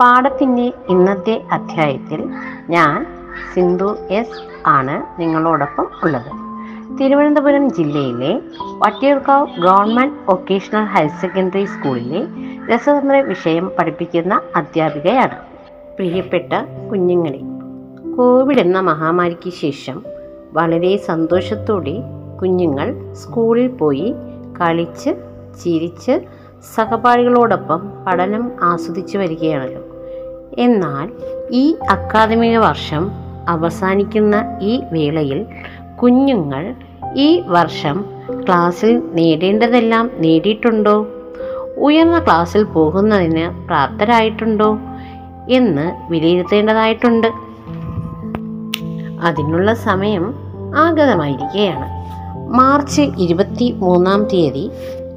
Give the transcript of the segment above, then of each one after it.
പാഠത്തിന്റെ ഇന്നത്തെ അധ്യായത്തിൽ ഞാൻ സിന്ധു എസ് ആണ് നിങ്ങളോടൊപ്പം ഉള്ളത്. തിരുവനന്തപുരം ജില്ലയിലെ Vattiyoorkavu government vocational higher secondary സ്കൂളിലെ രസതന്ത്ര വിഷയം പഠിപ്പിക്കുന്ന അധ്യാപികയാണ്. പ്രിയപ്പെട്ട കുഞ്ഞുങ്ങളെ കോവിഡ് എന്ന മഹാമാരിക്ക് ശേഷം വളരെ സന്തോഷത്തോടെ കുഞ്ഞുങ്ങൾ സ്കൂളിൽ പോയി കളിച്ച് ചിരിച്ച് സഹപാഠികളോടൊപ്പം പഠനം ആസ്വദിച്ചു വരികയാണല്ലോ. എന്നാൽ ഈ അക്കാദമിക വർഷം അവസാനിക്കുന്ന ഈ വേളയിൽ കുഞ്ഞുങ്ങൾ ഈ വർഷം ക്ലാസ്സിൽ നേടേണ്ടതെല്ലാം നേടിയിട്ടുണ്ടോ? ഉയർന്ന ക്ലാസ്സിൽ പോകുന്നതിന് പ്രാപ്തരായിട്ടുണ്ടോ? എന്ന് വിലയിരുത്തേണ്ടതായിട്ടുണ്ട്. അതിനുള്ള സമയം ആഗതമായിരിക്കുകയാണ്. മാർച്ച് ഇരുപത്തി മൂന്നാം തീയതി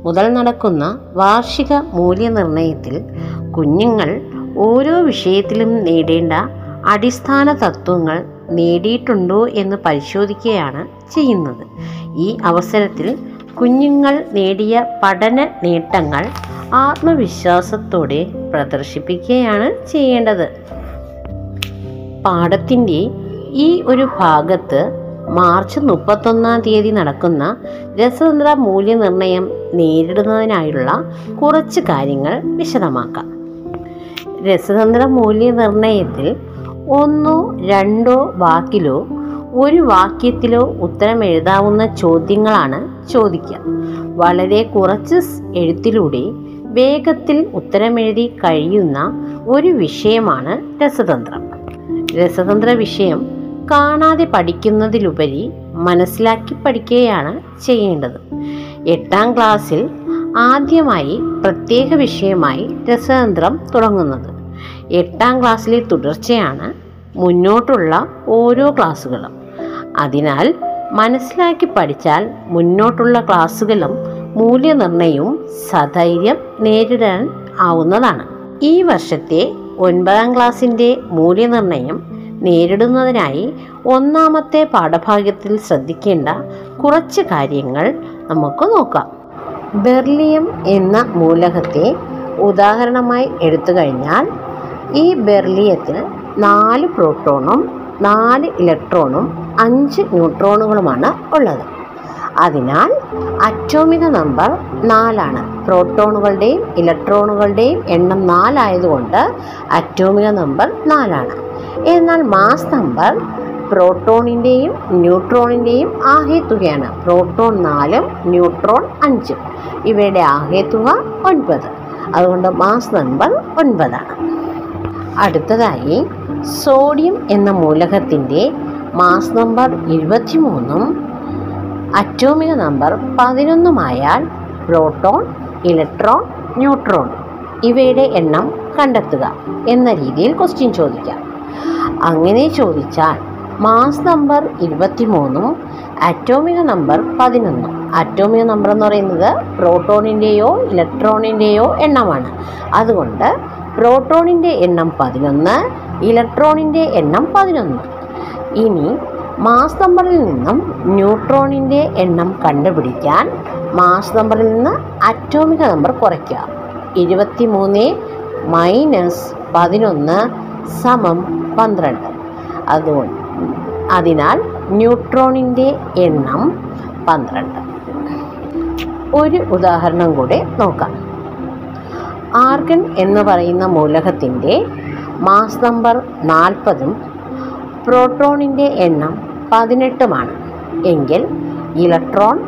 മുതൽ നടക്കുന്ന വാർഷിക മൂല്യനിർണയത്തിൽ കുഞ്ഞുങ്ങൾ ഓരോ വിഷയത്തിലും നേടേണ്ട അടിസ്ഥാന തത്വങ്ങൾ നേടിയിട്ടുണ്ടോ എന്ന് പരിശോധിക്കുകയാണ് ചെയ്യുന്നത്. ഈ അവസരത്തിൽ കുഞ്ഞുങ്ങൾ നേടിയ പഠന നേട്ടങ്ങൾ ആത്മവിശ്വാസത്തോടെ പ്രദർശിപ്പിക്കുകയാണ് ചെയ്യേണ്ടത്. പാഠത്തിന്റെ ഈ ഒരു ഭാഗത്ത് മാർച്ച് മുപ്പത്തൊന്നാം തീയതി നടക്കുന്ന രസതന്ത്ര മൂല്യനിർണയം നേരിടുന്നതിനായുള്ള കുറച്ച് കാര്യങ്ങൾ വിശദമാക്കാം. രസതന്ത്ര മൂല്യനിർണയത്തിൽ ഒന്നോ രണ്ടോ വാക്കിലോ ഒരു വാക്യത്തിലോ ഉത്തരം എഴുതാവുന്ന ചോദ്യങ്ങളാണ് ചോദിക്കുക. വളരെ കുറച്ച് എഴുത്തിലൂടെ വേഗത്തിൽ ഉത്തരമെഴുതി കഴിയുന്ന ഒരു വിഷയമാണ് രസതന്ത്രം. രസതന്ത്ര വിഷയം കാണാതെ പഠിക്കുന്നതിലുപരി മനസ്സിലാക്കി പഠിക്കുകയാണ് ചെയ്യേണ്ടത്. എട്ടാം ക്ലാസ്സിൽ ആദ്യമായി പ്രത്യേക വിഷയമായി രസതന്ത്രം തുടങ്ങുന്നത്. എട്ടാം ക്ലാസ്സിലെ തുടർച്ചയാണ് മുന്നോട്ടുള്ള ഓരോ ക്ലാസ്സുകളും. അതിനാൽ മനസ്സിലാക്കി പഠിച്ചാൽ മുന്നോട്ടുള്ള ക്ലാസ്സുകളും മൂല്യനിർണയവും സധൈര്യം നേരിടാൻ ആവുന്നതാണ്. ഈ വർഷത്തെ ഒൻപതാം ക്ലാസ്സിന്റെ മൂല്യനിർണയം നേരിടുന്നതിനായി ഒന്നാമത്തെ പാഠഭാഗത്തിൽ ശ്രദ്ധിക്കേണ്ട കുറച്ച് കാര്യങ്ങൾ നമുക്ക് നോക്കാം. ബെർലിയം എന്ന മൂലകത്തെ ഉദാഹരണമായി എടുത്തു കഴിഞ്ഞാൽ ഈ ബെർലിയത്തിന് നാല് പ്രോട്ടോണും നാല് ഇലക്ട്രോണും അഞ്ച് ന്യൂട്രോണുകളുമാണ് ഉള്ളത്. അതിനാൽ അറ്റോമിക നമ്പർ നാലാണ്. പ്രോട്ടോണുകളുടെയും ഇലക്ട്രോണുകളുടെയും എണ്ണം നാലായതുകൊണ്ട് അറ്റോമിക നമ്പർ നാലാണ്. എന്നാൽ മാസ് നമ്പർ പ്രോട്ടോണിന്റെയും ന്യൂട്രോണിന്റെയും ആഹേത്തുകയാണ് പ്രോട്ടോൺ നാലും ന്യൂട്രോൺ അഞ്ചും. ഇവയുടെ ആഹേത്തുക ഒൻപത്. അതുകൊണ്ട് മാസ് നമ്പർ ഒൻപതാണ്. അടുത്തതായി സോഡിയം എന്ന മൂലകത്തിന്റെ മാസ് നമ്പർ ഇരുപത്തിമൂന്നും അറ്റോമിക നമ്പർ പതിനൊന്നുമായാൽ പ്രോട്ടോൺ ഇലക്ട്രോൺ ന്യൂട്രോൺ ഇവയുടെ എണ്ണം കണ്ടെത്തുക എന്ന രീതിയിൽ ക്വസ്റ്റ്യൻ ചോദിക്കാം. അങ്ങനെ ചോദിച്ചാൽ മാസ് നമ്പർ ഇരുപത്തിമൂന്നും അറ്റോമിക നമ്പർ പതിനൊന്നും. അറ്റോമിക നമ്പർ എന്ന് പറയുന്നത് പ്രോട്ടോണിന്റെയോ ഇലക്ട്രോണിന്റെയോ എണ്ണമാണ്. അതുകൊണ്ട് പ്രോട്ടോണിന്റെ എണ്ണം പതിനൊന്ന് ഇലക്ട്രോണിന്റെ എണ്ണം പതിനൊന്ന്. ഇനി മാസ് നമ്പറിൽ നിന്നും ന്യൂട്രോണിന്റെ എണ്ണം കണ്ടുപിടിക്കാൻ മാസ് നമ്പറിൽ നിന്ന് അറ്റോമിക നമ്പർ കുറയ്ക്കുക ഇരുപത്തി മൂന്ന് മൈനസ് പതിനൊന്ന് സമം പന്ത്രണ്ട്. അതുകൊണ്ട് അതിനാൽ ന്യൂട്രോണിന്റെ എണ്ണം പന്ത്രണ്ട്. ഒരു ഉദാഹരണം കൂടെ നോക്കാം. ആർഗൺ എന്ന് പറയുന്ന മൂലകത്തിന്റെ മാസ് നമ്പർ നാൽപ്പതും പ്രോട്ടോണിന്റെ എണ്ണം പതിനെട്ടുമാണ്. എങ്കിൽ ഇലക്ട്രോൺ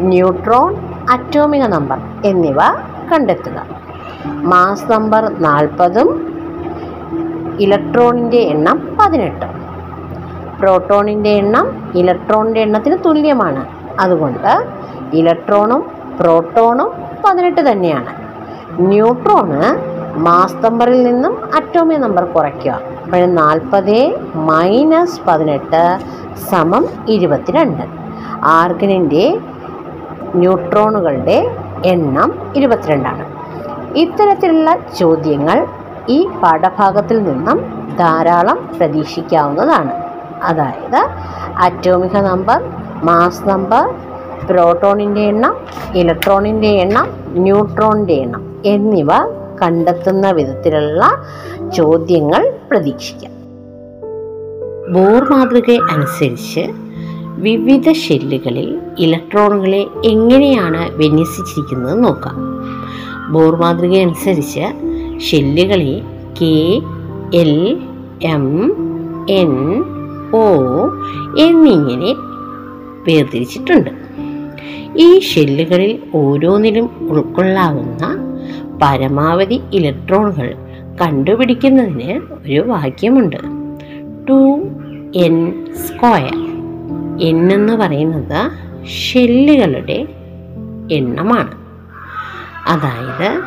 ന്യൂട്രോൺ അറ്റോമിക നമ്പർ എന്നിവ കണ്ടെത്തുക. മാസ് നമ്പർ നാൽപ്പതും ഇലക്ട്രോണിന്റെ എണ്ണം പതിനെട്ടും. പ്രോട്ടോണിന്റെ എണ്ണം ഇലക്ട്രോണിന്റെ എണ്ണത്തിന് തുല്യമാണ്. അതുകൊണ്ട് ഇലക്ട്രോണും പ്രോട്ടോണും പതിനെട്ട് തന്നെയാണ്. ന്യൂട്രോണ് മാസ് നമ്പറിൽ നിന്നും അറ്റോമിക് നമ്പർ കുറയ്ക്കുക. അപ്പോൾ നാൽപ്പത് മൈനസ് പതിനെട്ട് സമം ഇരുപത്തിരണ്ട്. ആർഗനിന്റെ ന്യൂട്രോണുകളുടെ എണ്ണം ഇരുപത്തിരണ്ടാണ്. ഇത്തരത്തിലുള്ള ചോദ്യങ്ങൾ ഈ പാഠഭാഗത്തിൽ നിന്നും ധാരാളം പ്രതീക്ഷിക്കാവുന്നതാണ്. അതായത് അറ്റോമിക നമ്പർ മാസ് നമ്പർ പ്രോട്ടോണിന്റെ എണ്ണം ഇലക്ട്രോണിന്റെ എണ്ണം ന്യൂട്രോണിന്റെ എണ്ണം എന്നിവ കണ്ടെത്തുന്ന വിധത്തിലുള്ള ചോദ്യങ്ങൾ പ്രതീക്ഷിക്കാം. ബോർ മാതൃക അനുസരിച്ച് വിവിധ ഷെല്ലുകളിൽ ഇലക്ട്രോണുകളെ എങ്ങനെയാണ് വിന്യസിച്ചിരിക്കുന്നത് നോക്കാം. ബോർ മാതൃക അനുസരിച്ച് ഷെല്ലുകളെ K L M N O എന്നിങ്ങനെ വേർതിരിച്ചിട്ടുണ്ട്. ഈ ഷെല്ലുകളിൽ ഓരോന്നിലും ഉൾക്കൊള്ളാവുന്ന പരമാവധി ഇലക്ട്രോണുകൾ കണ്ടുപിടിക്കുന്നതിന് ഒരു വാക്യമുണ്ട്. Two N square. എൻ എന്ന് പറയുന്നത് ഷെല്ലുകളുടെ എണ്ണമാണ്. അതായത്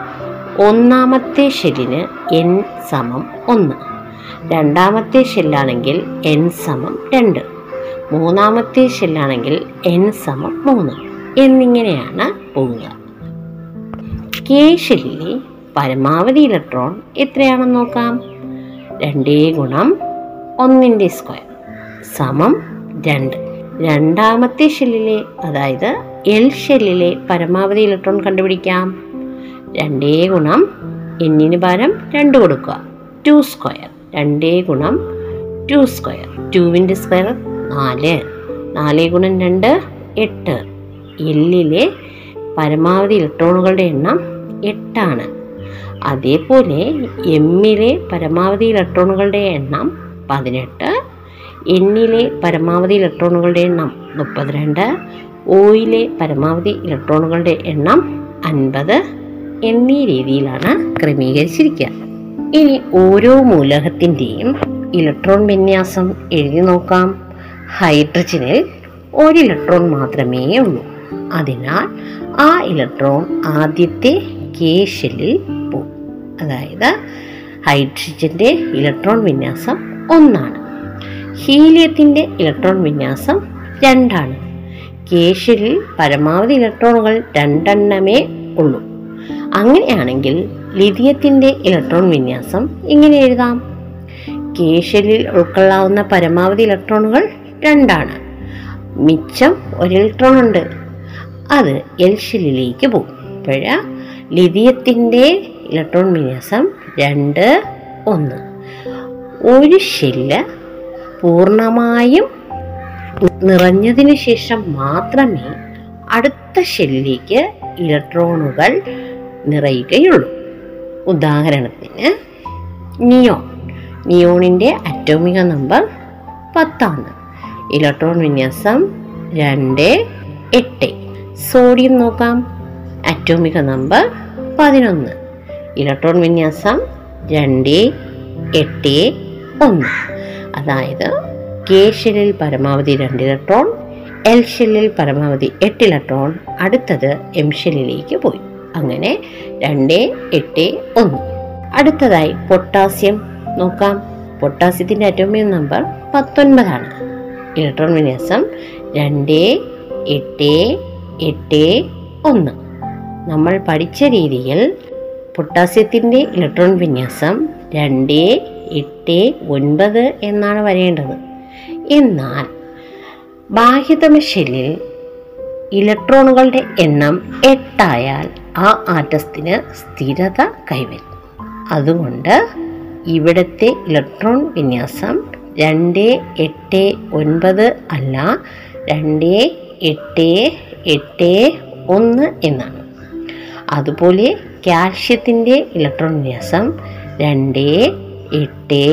ഒന്നാമത്തെ ഷെല്ലിന് എൻ സമം ഒന്ന്. രണ്ടാമത്തെ ഷെല്ലാണെങ്കിൽ എൻ സമം രണ്ട്. മൂന്നാമത്തെ ഷെല്ലാണെങ്കിൽ എൻ സമം മൂന്ന്. എന്നിങ്ങനെയാണ് പോവുക. കെ ഷെല്ലിലെ പരമാവധി ഇലക്ട്രോൺ എത്രയാണെന്ന് നോക്കാം? രണ്ടേ ഗുണം ഒന്നിന്റെ സ്ക്വയർ സമം രണ്ട്. രണ്ടാമത്തെ ഷെല്ലിലെ അതായത് എൽ ഷെല്ലിലെ പരമാവധി ഇലക്ട്രോൺ കണ്ടുപിടിക്കാം. രണ്ടേ ഗുണം എന്നിന് പകരം രണ്ട് കൊടുക്കുക. ടു സ്ക്വയർ രണ്ടേ ഗുണം ടു സ്ക്വയർ. ടുവിന്റെ സ്ക്വയർ നാല്. നാല് ഗുണം രണ്ട് എട്ട്. എല്ലിലെ പരമാവധി ഇലക്ട്രോണുകളുടെ എണ്ണം എട്ടാണ്. അതേപോലെ എമ്മിലെ പരമാവധി ഇലക്ട്രോണുകളുടെ എണ്ണം പതിനെട്ട്. എന്നിലെ പരമാവധി ഇലക്ട്രോണുകളുടെ എണ്ണം മുപ്പത്തിരണ്ട്. ഓയിലെ പരമാവധി ഇലക്ട്രോണുകളുടെ എണ്ണം അൻപത്. എന്നീ രീതിയിലാണ് ക്രമീകരിച്ചിരിക്കുക. ഇനി ഓരോ മൂലകത്തിന്റെയും ഇലക്ട്രോൺ വിന്യാസം എഴുതി നോക്കാം. ഹൈഡ്രജനിൽ ഒരു ഇലക്ട്രോൺ മാത്രമേ ഉള്ളൂ. അതിനാൽ ആ ഇലക്ട്രോൺ ആദ്യത്തെ കെ ഷെല്ലിൽ പോകും. അതായത് ഹൈഡ്രജന്റെ ഇലക്ട്രോൺ വിന്യാസം ഒന്നാണ്. ഹീലിയത്തിന്റെ ഇലക്ട്രോൺ വിന്യാസം രണ്ടാണ്. കെ ഷെല്ലിൽ പരമാവധി ഇലക്ട്രോണുകൾ രണ്ടെണ്ണമേ ഉള്ളൂ. അങ്ങനെയാണെങ്കിൽ ലിഥിയത്തിന്റെ ഇലക്ട്രോൺ വിന്യാസം ഇങ്ങനെ എഴുതാം. കെ ഷെല്ലിൽ ഉൾക്കൊള്ളാവുന്ന പരമാവധി ഇലക്ട്രോണുകൾ രണ്ടാണ്. മിച്ചം ഒരു ഇലക്ട്രോൺ ഉണ്ട്. അത് എൽ ഷെല്ലിലേക്ക് പോകും. അപ്പോൾ ലിഥിയത്തിന്റെ ഇലക്ട്രോൺ വിന്യാസം രണ്ട് ഒന്ന്. ഒരു ഷെല്ല് പൂർണമായും നിറഞ്ഞതിന് ശേഷം മാത്രമേ അടുത്ത ഷെല്ലിലേക്ക് ഇലക്ട്രോണുകൾ നിറയുകയുള്ളൂ. ഉദാഹരണത്തിന് നിയോൺ. നിയോണിന്റെ അറ്റോമിക നമ്പർ പത്താണ്. ഇലക്ട്രോൺ വിന്യാസം രണ്ട് എട്ട്. സോഡിയം നോക്കാം. അറ്റോമിക നമ്പർ പതിനൊന്ന്. ഇലക്ട്രോൺ വിന്യാസം രണ്ട് എട്ട് ഒന്ന്. അതായത് കെ ഷെല്ലിൽ പരമാവധി രണ്ട് ഇലക്ട്രോൺ എൽ ഷെല്ലിൽ പരമാവധി എട്ട് ഇലക്ട്രോൺ. അടുത്തത് എം ഷെല്ലിലേക്ക് പോയി. അങ്ങനെ രണ്ട് എട്ട് ഒന്ന്. അടുത്തതായി പൊട്ടാസ്യം. നോക്കാം. പൊട്ടാസ്യത്തിന്റെ അറ്റോമിക് നമ്പർ പത്തൊൻപതാണ്. ഇലക്ട്രോൺ വിന്യാസം രണ്ട് എട്ട് എട്ട് ഒന്ന്. നമ്മൾ പഠിച്ച രീതിയിൽ പൊട്ടാസ്യത്തിന്റെ ഇലക്ട്രോൺ വിന്യാസം രണ്ട് എട്ട് ഒൻപത് എന്നാണ് വരേണ്ടത്. എന്നാൽ ബാഹ്യതമ ഷെല്ലിൽ ഇലക്ട്രോണുകളുടെ എണ്ണം എട്ടായാൽ ആ ആറ്റത്തിന് സ്ഥിരത കൈവരും. അതുകൊണ്ട് ഇവിടുത്തെ ഇലക്ട്രോൺ വിന്യാസം രണ്ട് എട്ട് ഒൻപത് അല്ല രണ്ട് എട്ട് എട്ട് ഒന്ന് എന്നാണ്. അതുപോലെ കാൽഷ്യത്തിന്റെ ഇലക്ട്രോൺ വിന്യാസം രണ്ട് എട്ട്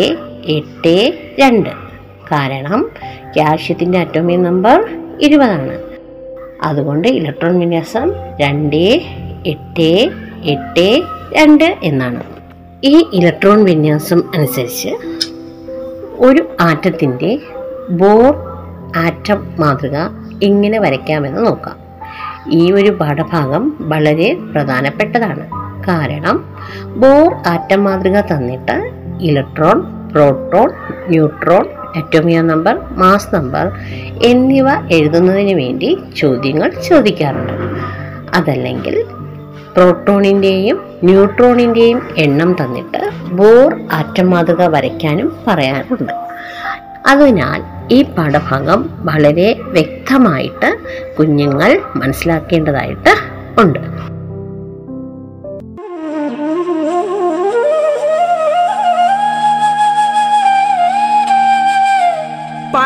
എട്ട് രണ്ട്. കാരണം കാൽഷ്യത്തിന്റെ അറ്റോമിക് നമ്പർ ഇരുപതാണ്. അതുകൊണ്ട് ഇലക്ട്രോൺ വിന്യാസം രണ്ട് എട്ട് എട്ട് രണ്ട് എന്നാണ്. ഈ ഇലക്ട്രോൺ വിന്യാസം അനുസരിച്ച് ഒരു ആറ്റത്തിന്റെ ബോർ ആറ്റം മാതൃക എങ്ങനെ വരയ്ക്കാമെന്ന് നോക്കാം. ഈ ഒരു പാഠഭാഗം വളരെ പ്രധാനപ്പെട്ടതാണ്. കാരണം ബോർ ആറ്റം മാതൃക തന്നിട്ട് ഇലക്ട്രോൺ പ്രോട്ടോൺ ന്യൂട്രോൺ അറ്റോമിയ നമ്പർ മാസ് നമ്പർ എന്നിവ എഴുതുന്നതിന് വേണ്ടി ചോദ്യങ്ങൾ ചോദിക്കാറുണ്ട്. അതല്ലെങ്കിൽ പ്രോട്ടോണിന്റെയും ന്യൂട്രോണിന്റെയും എണ്ണം തന്നിട്ട് ബോർ ആറ്റം മാതൃക വരയ്ക്കാനും പറയാറുണ്ട്. അതിനാൽ ഈ പാഠഭാഗം വളരെ വ്യക്തമായിട്ട് കുഞ്ഞുങ്ങൾ മനസ്സിലാക്കേണ്ടതായിട്ട് ഉണ്ട്.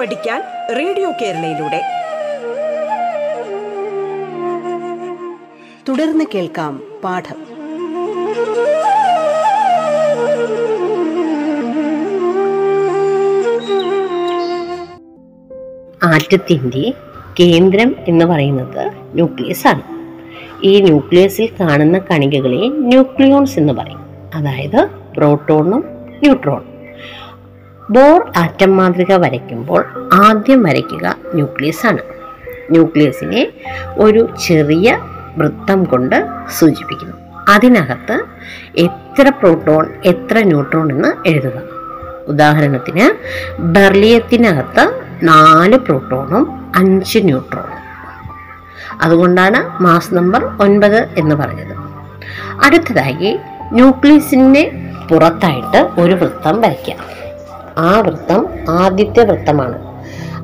പഠിക്കാൻ റേഡിയോ കേരളയിലൂടെ. തുടർന്ന് കേൾക്കാം പാഠം. ആറ്റത്തിന്റെ കേന്ദ്രം എന്ന് പറയുന്നത് ന്യൂക്ലിയസ് ആണ്. ഈ ന്യൂക്ലിയസിൽ കാണുന്ന കണികകളെ ന്യൂക്ലിയോൺസ് എന്ന് പറയും. അതായത് പ്രോട്ടോണും ന്യൂട്രോണും. ബോർ ആറ്റം മാതൃക വരയ്ക്കുമ്പോൾ ആദ്യം വരയ്ക്കുക ന്യൂക്ലിയസ് ആണ്. ന്യൂക്ലിയസിനെ ഒരു ചെറിയ വൃത്തം കൊണ്ട് സൂചിപ്പിക്കുന്നു. അതിനകത്ത് എത്ര പ്രോട്ടോൺ എത്ര ന്യൂട്രോൺ എന്ന് എഴുതുക. ഉദാഹരണത്തിന് ബെർലിയത്തിനകത്ത് നാല് പ്രോട്ടോണും അഞ്ച് ന്യൂട്രോണും. അതുകൊണ്ടാണ് മാസ് നമ്പർ ഒൻപത് എന്ന് പറഞ്ഞത്. അടുത്തതായി ന്യൂക്ലിയസിന്റെ പുറത്തായിട്ട് ഒരു വൃത്തം വരയ്ക്കാം ആ വൃത്തം ആദ്യത്തെ വൃത്തമാണ്.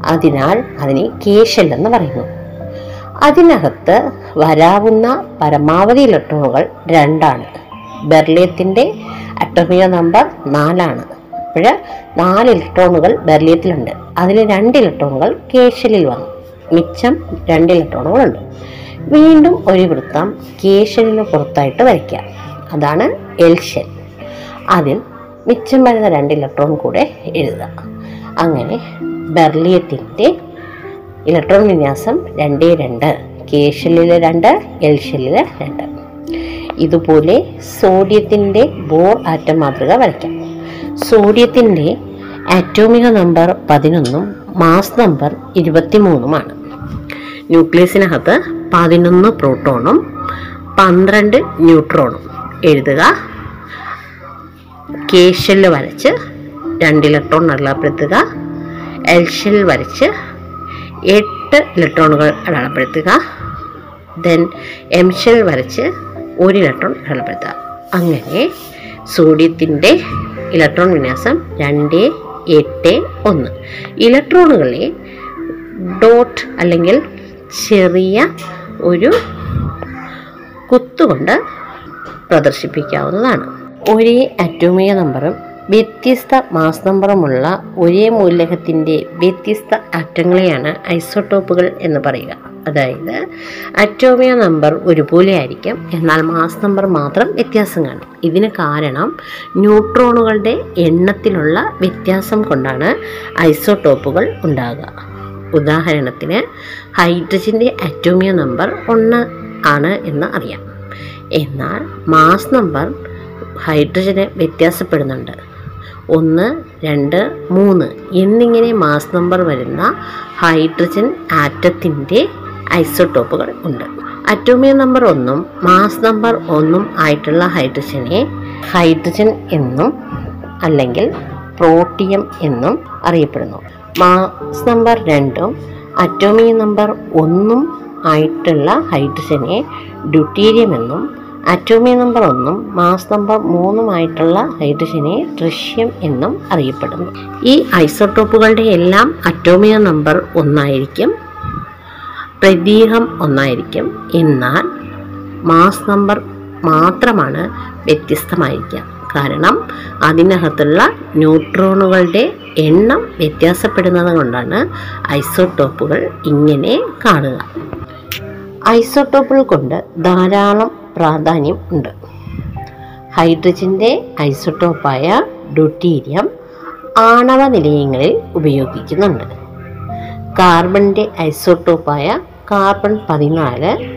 അതിനാൽ അതിനെ കേശൽ എന്ന് പറയുന്നു. അതിനകത്ത് വരാവുന്ന പരമാവധി ഇലക്ട്രോണുകൾ രണ്ടാണ്. ബെർലിയത്തിന്റെ അറ്റോമിയ നമ്പർ നാലാണ്. അപ്പോൾ നാല് ഇലക്ട്രോണുകൾ ബെർലിയത്തിലുണ്ട്. അതിൽ രണ്ട് ഇലക്ട്രോണുകൾ കേശലിൽ വന്നു. മിച്ചം രണ്ട് ഇലക്ട്രോണുകളുണ്ട്. വീണ്ടും ഒരു വൃത്തം കേശലിന് പുറത്തായിട്ട് വരയ്ക്കുക. അതാണ് എൽ ഷെൽ അതിൽ മിച്ചം വരുന്ന രണ്ട് ഇലക്ട്രോൺ കൂടെ എഴുതുക. അങ്ങനെ ബെർലിയത്തിന്റെ ഇലക്ട്രോൺ വിന്യാസം രണ്ടേ രണ്ട് കെ ഷെല്ലിലെ രണ്ട് എൽ ഷെല്ലിലെ രണ്ട്. ഇതുപോലെ സോഡിയത്തിന്റെ ബോർ ആറ്റം മാതൃക വരയ്ക്കാം. സോഡിയത്തിന്റെ ആറ്റോമിക നമ്പർ പതിനൊന്നും മാസ് നമ്പർ ഇരുപത്തിമൂന്നുമാണ്. ന്യൂക്ലിയസിനകത്ത് പതിനൊന്ന് പ്രോട്ടോണും പന്ത്രണ്ട് ന്യൂട്രോണും. എഴുതുക. കെ ഷെല്ല് വരച്ച് രണ്ട് ഇലക്ട്രോൺ അടയാളപ്പെടുത്തുക. എൽ ഷെൽ വരച്ച് എട്ട് ഇലക്ട്രോണുകൾ അടയാളപ്പെടുത്തുക. ദെൻ എം ഷെൽ വരച്ച് ഒരു ഇലക്ട്രോൺ അടയാളപ്പെടുത്തുക. അങ്ങനെ സോഡിയത്തിന്റെ ഇലക്ട്രോൺ വിന്യാസം രണ്ട് എട്ട് ഒന്ന്. ഇലക്ട്രോണുകളെ ഡോട്ട് അല്ലെങ്കിൽ ചെറിയ ഒരു കുത്തുകൊണ്ട് പ്രദർശിപ്പിക്കാവുന്നതാണ്. ഒരേ അറ്റോമിക നമ്പറും വ്യത്യസ്ത മാസ് നമ്പറുമുള്ള ഒരേ മൂലകത്തിന്റെ വ്യത്യസ്ത ആറ്റങ്ങളെയാണ് ഐസോട്ടോപ്പുകൾ എന്ന് പറയുക. അതായത് അറ്റോമിക നമ്പർ ഒരുപോലെ ആയിരിക്കും എന്നാൽ മാസ് നമ്പർ മാത്രം വ്യത്യാസം കാണും. ഇതിന് കാരണം ന്യൂട്രോണുകളുടെ എണ്ണത്തിലുള്ള വ്യത്യാസം കൊണ്ടാണ് ഐസോട്ടോപ്പുകൾ ഉണ്ടാകുക. ഉദാഹരണത്തിന് ഹൈഡ്രജന്റെ അറ്റോമിയ നമ്പർ ഒന്ന് ആണ് എന്ന് അറിയാം. എന്നാൽ മാസ് നമ്പർ ഹൈഡ്രജന് വ്യത്യാസപ്പെടുന്നുണ്ട്. ഒന്ന് രണ്ട് മൂന്ന് എന്നിങ്ങനെ മാസ് നമ്പർ വരുന്ന ഹൈഡ്രജൻ ആറ്റത്തിന്റെ ഐസോടോപ്പുകൾ ഉണ്ട്. അറ്റോമിയ നമ്പർ ഒന്നും മാസ് നമ്പർ ഒന്നും ആയിട്ടുള്ള ഹൈഡ്രജനെ ഹൈഡ്രജൻ എന്നും അല്ലെങ്കിൽ പ്രോട്ടിയം എന്നും അറിയപ്പെടുന്നു. മാസ് നമ്പർ രണ്ടും അറ്റോമിയ നമ്പർ ഒന്നും ആയിട്ടുള്ള ഹൈഡ്രജനെ ഡ്യൂട്ടീരിയം എന്നും അറ്റോമിക നമ്പർ ഒന്നും മാസ് നമ്പർ മൂന്നുമായിട്ടുള്ള ഹൈഡ്രജനെ ട്രിഷ്യം എന്നും അറിയപ്പെടുന്നു. ഈ ഐസോട്ടോപ്പുകളുടെ എല്ലാം അറ്റോമിയ നമ്പർ ഒന്നായിരിക്കും പ്രതീകം ഒന്നായിരിക്കും. എന്നാൽ മാസ് നമ്പർ മാത്രമാണ് വ്യത്യസ്തമായിരിക്കുക. കാരണം അതിനകത്തുള്ള ന്യൂട്രോണുകളുടെ എണ്ണം വ്യത്യാസപ്പെടുന്നത് കൊണ്ടാണ് ഐസോട്ടോപ്പുകൾ ഇങ്ങനെ കാണുക. ഐസോട്ടോപ്പുകൾ കൊണ്ട് ധാരാളം പ്രാധാന്യം ഉണ്ട്. ഹൈഡ്രജന്റെ ഐസോട്ടോപ്പായ ഡ്യൂട്ടീരിയം ആണവ നിലയങ്ങളിൽ ഉപയോഗിക്കുന്നുണ്ട്. കാർബണിന്റെ ഐസോട്ടോപ്പായ കാർബൺ പതിനാല്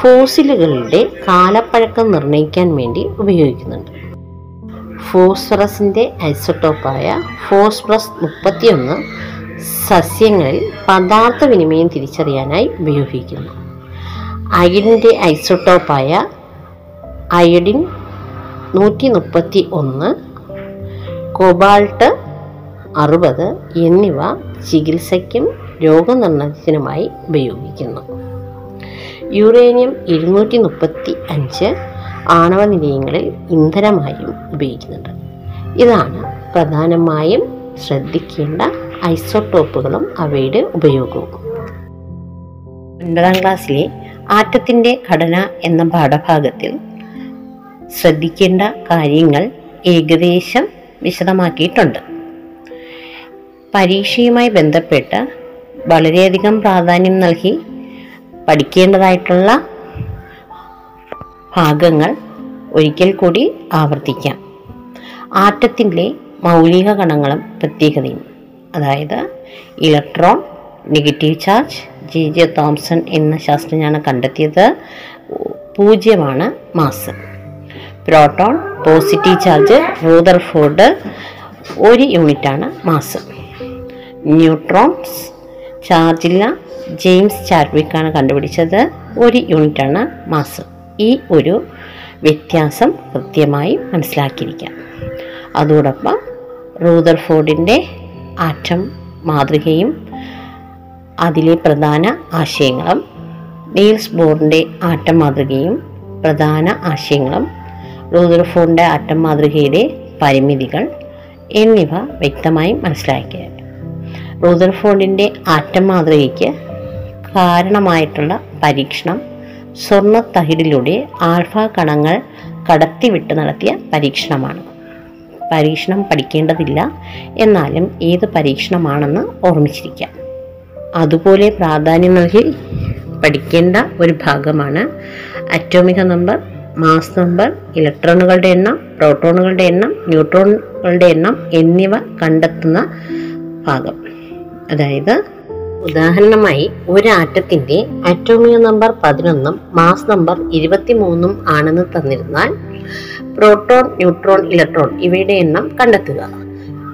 ഫോസിലുകളുടെ കാലപ്പഴക്കം നിർണയിക്കാൻ വേണ്ടി ഉപയോഗിക്കുന്നുണ്ട്. ഫോസ്ഫറസിന്റെ ഐസോട്ടോപ്പായ ഫോസ്ഫറസ് മുപ്പത്തിയൊന്ന് സസ്യങ്ങളിൽ പദാർത്ഥ വിനിമയം തിരിച്ചറിയാനായി ഉപയോഗിക്കുന്നു. അയഡിന്റെ ഐസോട്ടോപ്പായ അയഡിൻ നൂറ്റി മുപ്പത്തി ഒന്ന് കൊബാൾട്ട് അറുപത് എന്നിവ ചികിത്സയ്ക്കും രോഗനിർണയത്തിനുമായി ഉപയോഗിക്കുന്നു. യുറേനിയം ഇരുന്നൂറ്റി മുപ്പത്തി അഞ്ച് ആണവ നിലയങ്ങളിൽ ഇന്ധനമായും ഉപയോഗിക്കുന്നുണ്ട്. ഇതാണ് പ്രധാനമായും ശ്രദ്ധിക്കേണ്ട ഐസോട്ടോപ്പുകളും അവയുടെ ഉപയോഗവും. ഒൻപതാം ക്ലാസ്സിലെ ആറ്റത്തിന്റെ ഘടന എന്ന പാഠഭാഗത്തിൽ ശ്രദ്ധിക്കേണ്ട കാര്യങ്ങൾ ഏകദേശം വിശദമാക്കിയിട്ടുണ്ട്. പരീക്ഷയുമായി ബന്ധപ്പെട്ട് വളരെയധികം പ്രാധാന്യം നൽകി പഠിക്കേണ്ടതായിട്ടുള്ള ഭാഗങ്ങൾ ഒരിക്കൽ കൂടി ആവർത്തിക്കാം. ആറ്റത്തിന്റെ മൗലിക കണങ്ങളും പ്രത്യേകതയും. അതായത് electron negative charge J J Thomson എന്ന ശാസ്ത്രജ്ഞനാണ് കണ്ടെത്തിയത്. പൂജ്യമാണ് mass proton positive charge Rutherford ഒരു യൂണിറ്റാണ് മാസ് ന്യൂട്രോൺസ് ചാർജില്ല ജെയിംസ് ചാർവിക്കാണ് കണ്ടുപിടിച്ചത്. ഒരു യൂണിറ്റാണ് മാസ് ഈ ഒരു വ്യത്യാസം കൃത്യമായി മനസ്സിലാക്കിയിരിക്കാം. അതോടൊപ്പം റൂദർഫോർഡിന്റെ ആറ്റം മാതൃകയും അതിലെ പ്രധാന ആശയങ്ങളും നീൽസ് ബോറിന്റെ ആറ്റം മാതൃകയും പ്രധാന ആശയങ്ങളും റൂദർഫോണിന്റെ ആറ്റം മാതൃകയുടെ പരിമിതികൾ എന്നിവ വ്യക്തമായി മനസ്സിലാക്കിയത് റൂദർഫോണിന്റെ ആറ്റം മാതൃകയ്ക്ക് കാരണമായിട്ടുള്ള പരീക്ഷണം സ്വർണ തകിടിലൂടെ ആൽഫ കണങ്ങൾ കടത്തിവിട്ട് നടത്തിയ പരീക്ഷണമാണ്. പരീക്ഷണം പഠിക്കേണ്ടതില്ല എന്നാലും ഏത് പരീക്ഷണമാണെന്ന് ഓർമ്മിച്ചിരിക്കാം. അതുപോലെ പ്രാധാന്യം നൽകി പഠിക്കേണ്ട ഒരു ഭാഗമാണ് അറ്റോമിക നമ്പർ മാസ് നമ്പർ ഇലക്ട്രോണുകളുടെ എണ്ണം പ്രോട്ടോണുകളുടെ എണ്ണം ന്യൂട്രോണുകളുടെ എണ്ണം എന്നിവ കണ്ടെത്തുന്ന ഭാഗം. അതായത് ഉദാഹരണമായി ഒരു ആറ്റത്തിന്റെ അറ്റോമിക നമ്പർ പതിനൊന്നും മാസ് നമ്പർ ഇരുപത്തിമൂന്നും ആണെന്ന് തന്നിരുന്നാൽ പ്രോട്ടോൺ ന്യൂട്രോൺ ഇലക്ട്രോൺ ഇവയുടെ എണ്ണം കണ്ടെത്തുക.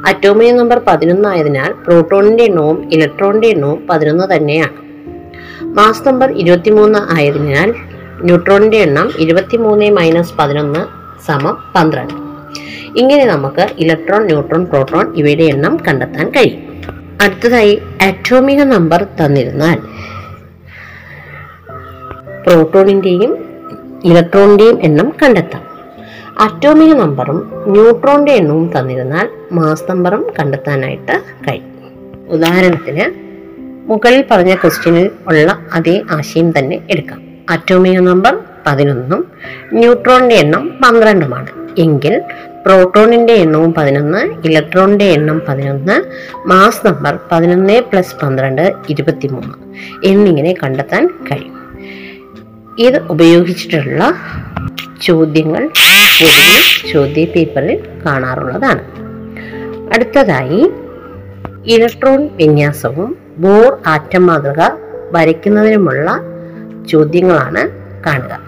അറ്റോമിക നമ്പർ പതിനൊന്നായതിനാൽ പ്രോട്ടോണിന്റെ എണ്ണവും ഇലക്ട്രോണിന്റെ എണ്ണവും പതിനൊന്ന് തന്നെയാണ്. മാസ് നമ്പർ ഇരുപത്തിമൂന്ന് ആയതിനാൽ ന്യൂട്രോണിന്റെ എണ്ണം ഇരുപത്തിമൂന്ന് മൈനസ് പതിനൊന്ന് സമം പന്ത്രണ്ട്. ഇങ്ങനെ നമുക്ക് ഇലക്ട്രോൺ ന്യൂട്രോൺ പ്രോട്ടോൺ ഇവയുടെ എണ്ണം കണ്ടെത്താൻ കഴിയും. അടുത്തതായി അറ്റോമിക നമ്പർ തന്നിരുന്നാൽ പ്രോട്ടോണിന്റെയും ഇലക്ട്രോണിന്റെയും എണ്ണം കണ്ടെത്താം. അറ്റോമിക നമ്പറും ന്യൂട്രോണിന്റെ എണ്ണവും തന്നിരുന്നാൽ മാസ് നമ്പറും കണ്ടെത്താനായിട്ട് കഴിയും. ഉദാഹരണത്തിന് മുകളിൽ പറഞ്ഞ ക്വസ്റ്റ്യനിൽ ഉള്ള അതേ ആശയം തന്നെ എടുക്കാം. അറ്റോമിക നമ്പർ പതിനൊന്നും ന്യൂട്രോണിന്റെ എണ്ണം പന്ത്രണ്ടുമാണ്. എങ്കിൽ പ്രോട്ടോണിന്റെ എണ്ണവും പതിനൊന്ന് ഇലക്ട്രോണിന്റെ എണ്ണം പതിനൊന്ന് മാസ് നമ്പർ പതിനൊന്ന് പ്ലസ് പന്ത്രണ്ട് ഇരുപത്തിമൂന്ന് എന്നിങ്ങനെ കണ്ടെത്താൻ കഴിയും. ഇത് ഉപയോഗിച്ചിട്ടുള്ള ചോദ്യങ്ങൾ പൊതുവെ ചോദ്യ പേപ്പറിൽ കാണാറുള്ളതാണ്. അടുത്തതായി ഇലക്ട്രോൺ വിന്യാസവും ബോർ ആറ്റം മാതൃക വരയ്ക്കുന്നതിനുമുള്ള ചോദ്യങ്ങളാണ് കാണുക.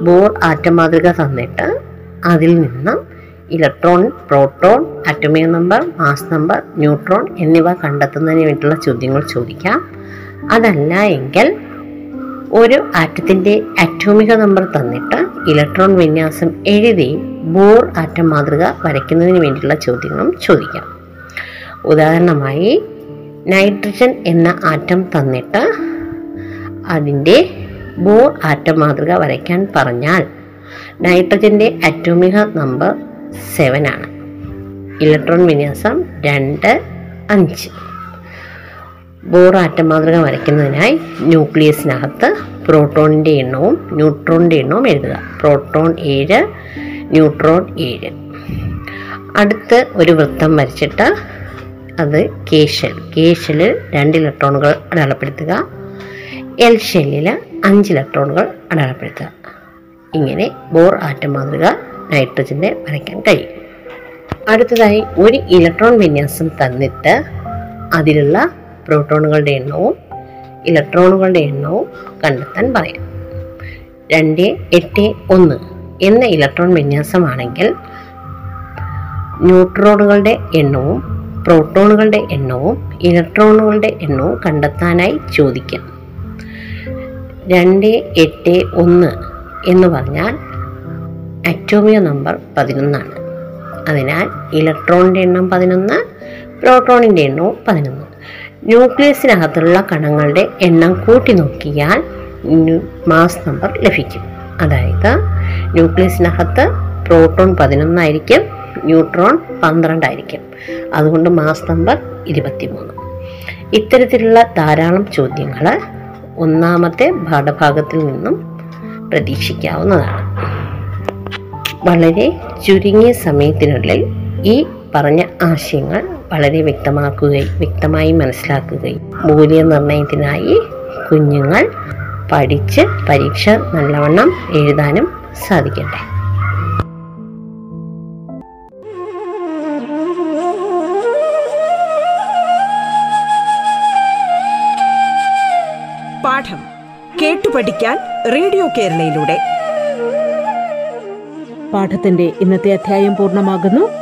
ബോർ ആറ്റം മാതൃക തന്നിട്ട് അതിൽ നിന്ന് electron proton atomic number mass number neutron എന്നിവ കണ്ടെത്തുന്നതിന് വേണ്ടിയുള്ള ചോദ്യങ്ങൾ ചോദിക്കാം. അതല്ല എങ്കിൽ ഒരു ആറ്റത്തിന്റെ അറ്റോമിക നമ്പർ തന്നിട്ട് ഇലക്ട്രോൺ വിന്യാസം എഴുതി ബോർ ആറ്റം മാതൃക വരയ്ക്കുന്നതിന് വേണ്ടിയുള്ള ചോദ്യങ്ങളും ചോദിക്കാം. ഉദാഹരണമായി നൈട്രജൻ എന്ന ആറ്റം തന്നിട്ട് അതിന്റെ ബോർ ആറ്റം മാതൃക വരയ്ക്കാൻ പറഞ്ഞാൽ നൈട്രജന്റെ അറ്റോമിക നമ്പർ സെവൻ ആണ് ഇലക്ട്രോൺ വിന്യാസം രണ്ട് അഞ്ച്. ബോർ ആറ്റം മാതൃക വരയ്ക്കുന്നതിനായി ന്യൂക്ലിയസിനകത്ത് പ്രോട്ടോണിന്റെ എണ്ണവും ന്യൂട്രോണിന്റെ എണ്ണവും എഴുതുക. പ്രോട്ടോൺ ഏഴ് ന്യൂട്രോൺ ഏഴ്. അടുത്ത് ഒരു വൃത്തം വരച്ചിട്ട് അത് കേശൽ. കേശലിൽ രണ്ട് ഇലക്ട്രോണുകൾ അടയാളപ്പെടുത്തുക. എൽ ഷെല്ലിൽ അഞ്ച് ഇലക്ട്രോണുകൾ അടയാളപ്പെടുത്തുക. ഇങ്ങനെ ബോർ ആറ്റം മാതൃക നൈട്രജന്റെ വരയ്ക്കാൻ കഴിയും. അടുത്തതായി ഒരു ഇലക്ട്രോൺ വിന്യാസം തന്നിട്ട് അതിലുള്ള പ്രോട്ടോണുകളുടെ എണ്ണവും ഇലക്ട്രോണുകളുടെ എണ്ണവും കണ്ടെത്താൻ പറയാം. രണ്ട് എട്ട് ഒന്ന് എന്ന ഇലക്ട്രോൺ വിന്യാസമാണെങ്കിൽ ന്യൂട്രോണുകളുടെ എണ്ണവും പ്രോട്ടോണുകളുടെ എണ്ണവും ഇലക്ട്രോണുകളുടെ എണ്ണവും കണ്ടെത്താനായി ചോദിക്കാം. രണ്ട് എട്ട് ഒന്ന് എന്ന് പറഞ്ഞാൽ അറ്റോമിയോ നമ്പർ പതിനൊന്നാണ്. അതിനാൽ ഇലക്ട്രോണിന്റെ എണ്ണം പതിനൊന്ന് പ്രോട്ടോണിന്റെ എണ്ണവും പതിനൊന്ന്. ന്യൂക്ലിയസിനകത്തുള്ള കണങ്ങളുടെ എണ്ണം കൂട്ടി നോക്കിയാൽ മാസ് നമ്പർ ലഭിക്കും. അതായത് ന്യൂക്ലിയസിനകത്ത് പ്രോട്ടോൺ പതിനൊന്നായിരിക്കും ന്യൂട്രോൺ പന്ത്രണ്ടായിരിക്കും. അതുകൊണ്ട് മാസ് നമ്പർ ഇരുപത്തിമൂന്ന്. ഇത്തരത്തിലുള്ള ധാരാളം ചോദ്യങ്ങൾ ഒന്നാമത്തെ പാഠഭാഗത്തിൽ നിന്നും പ്രതീക്ഷിക്കാവുന്നതാണ്. വളരെ ചുരുങ്ങിയ സമയത്തിനുള്ളിൽ ഈ പറഞ്ഞ ആശയങ്ങൾ വളരെ വ്യക്തമാക്കുകയും വ്യക്തമായി മനസ്സിലാക്കുകയും. മൂല്യനിർണയത്തിനായി കുഞ്ഞുങ്ങൾ പഠിച്ച് പരീക്ഷ നല്ലവണ്ണം എഴുതാനും സാധിക്കട്ടെ. പാഠം കേട്ടു പഠിക്കാൻ റേഡിയോ കേരളയിലൂടെ. പാഠത്തിന്റെ ഇന്നത്തെ അധ്യായം പൂർണമാകുന്നു.